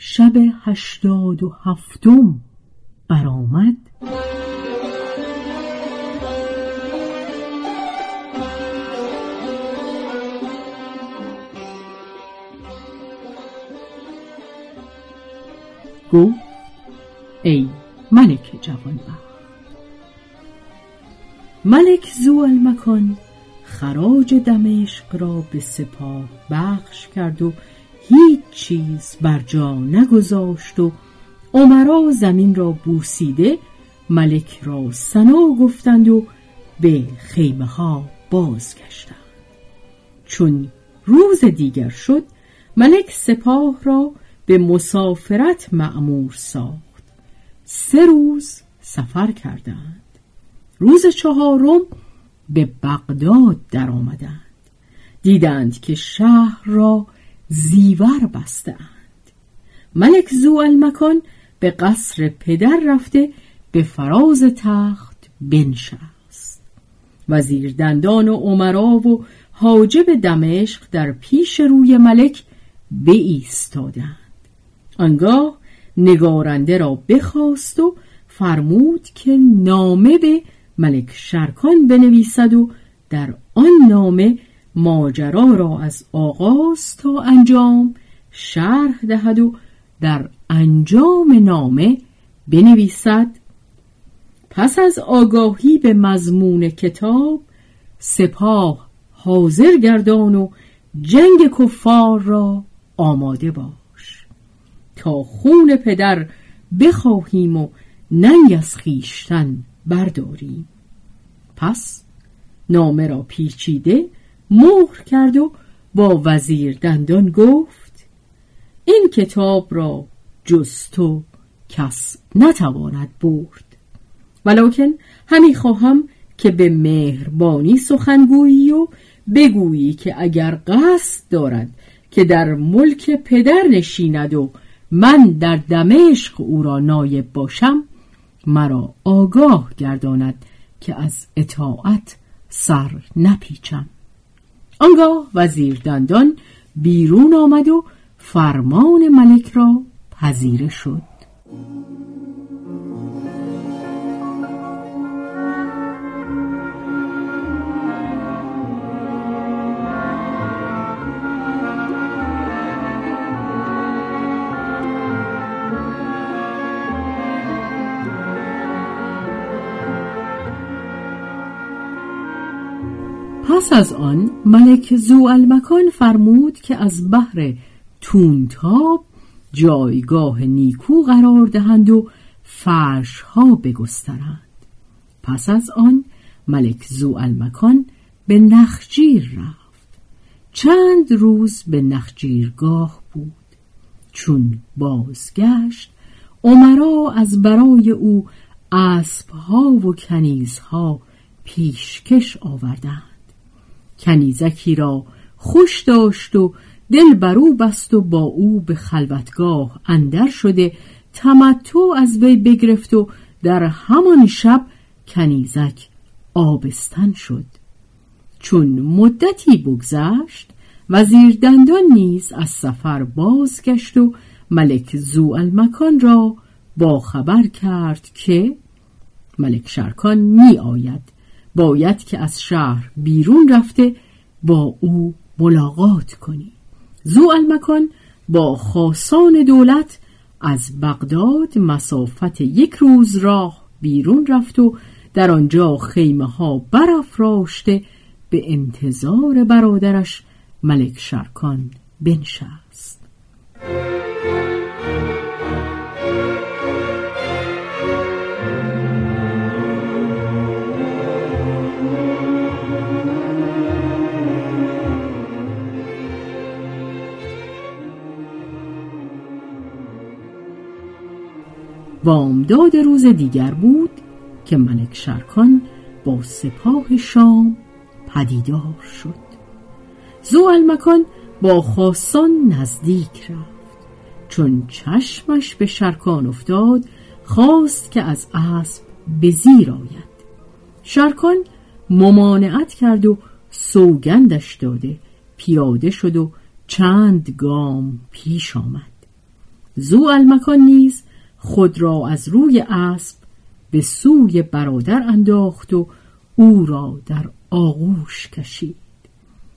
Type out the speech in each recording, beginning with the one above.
شب هشتاد و هفتم برآمد. گفت ای ملک جوانبخت ملک زو المکان خراج دمشق را به سپاه بخش کرد و هیچ چیز بر جا نگذاشت و عمرا زمین را بوسیده ملک را سنا گفتند و به خیمه ها بازگشتند. چون روز دیگر شد ملک سپاه را به مسافرت معمور ساخت. سه روز سفر کردند. روز چهارم به بغداد درآمدند. دیدند که شهر را زیور بستند ملک زو المکان به قصر پدر رفته به فراز تخت بنشست. وزیر دندان و عمرا و حاجب دمشق در پیش روی ملک ایستادند آنگاه نگارنده را بخواست و فرمود که نامه به ملک شرکان بنویسد و در آن نامه ماجرا را از آغاز تا انجام شرح دهد و در انجام نامه بنویسد پس از آگاهی به مضمون کتاب سپاه حاضر گردان و جنگ کفار را آماده باش تا خون پدر بخواهیم و ننگ از خیشتن برداریم. پس نامه را پیچیده مهر کرد و با وزیر دندان گفت این کتاب را جز تو کس نتواند برد. ولکن همی خواهم که به مهربانی سخنگویی و بگویی که اگر قصد دارد که در ملک پدر نشیند و من در دمشق او را نایب باشم مرا آگاه گرداند که از اطاعت سر نپیچم. آنگاه وزیر دندان بیرون آمد و فرمان ملک را پذیره شد. پس از آن ملک زو المکان فرمود که از بحر تونتاب جایگاه نیکو قرار دهند و فرش ها بگسترند. پس از آن ملک زو المکان به نخجیر رفت. چند روز به نخجیرگاه بود. چون بازگشت عمرا از برای او اسبها و کنیزها پیشکش آوردند. کنیزکی را خوش داشت و دل برو بست و با او به خلوتگاه اندر شده تمتع از وی بگرفت و در همان شب کنیزک آبستن شد. چون مدتی بگذشت وزیر دندان نیز از سفر بازگشت و ملک زو المکان را با خبر کرد که ملک شرکان می آید باید که از شهر بیرون رفته با او ملاقات کنی. زو المکان با خاصان دولت از بغداد مسافت یک روز راه بیرون رفت و در آنجا خیمه ها برافراشته به انتظار برادرش ملک شرکان بنشست. بامداد روز دیگر بود که ملک شرکان با سپاه شام پدیدار شد. زو المکان با خاصان نزدیک رفت. چون چشمش به شرکان افتاد خواست که از اسب به زیر آید. شرکان ممانعت کرد و سوگندش داده پیاده شد و چند گام پیش آمد. زو المکان نیز خود را از روی اسب به سوی برادر انداخت و او را در آغوش کشید.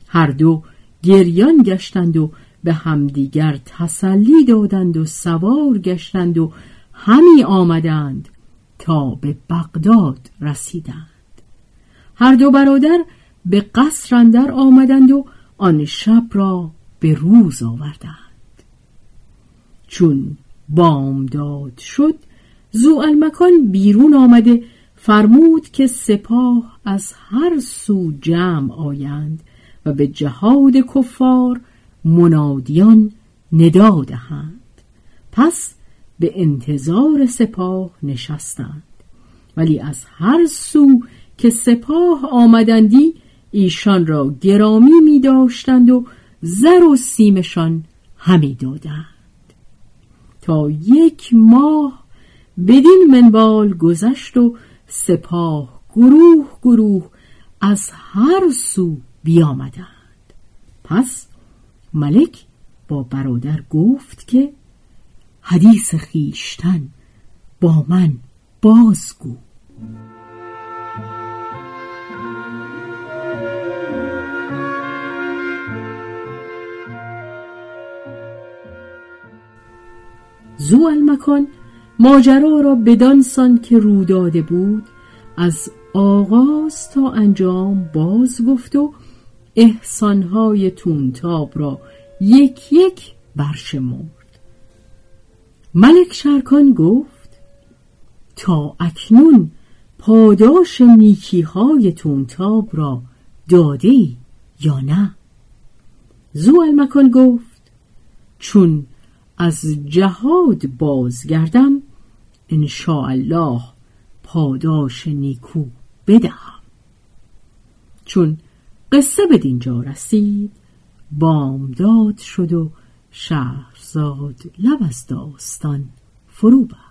هر دو گریان گشتند و به همدیگر تسلی دادند و سوار گشتند و همی آمدند تا به بغداد رسیدند. هر دو برادر به قصر اندر آمدند و آن شب را به روز آوردند. چون بامداد شد زو المکان بیرون آمده فرمود که سپاه از هر سو جمع آیند و به جهاد کفار منادیان ندا دهند. پس به انتظار سپاه نشستند. ولی از هر سو که سپاه آمدندی ایشان را گرامی می داشتند و زر و سیمشان همی دادند. تا یک ماه بدین منبال گذشت و سپاه گروه گروه از هر سو بیامدند. پس ملک با برادر گفت که حدیث خیشتن با من بازگو. زو المکان ماجرا را بدانسان که رو داده بود از آغاز تا انجام باز گفت و احسانهای تونتاب را یک یک برشمرد. ملک شرکان گفت تا اکنون پاداش نیکیهای تونتاب را داده یا نه؟ زو المکان گفت چون از جهاد بازگردم الله پاداش نیکو بدهم. چون قصه به دینجا رسید بامداد شد و شهرزاد لب از داستان فرو بست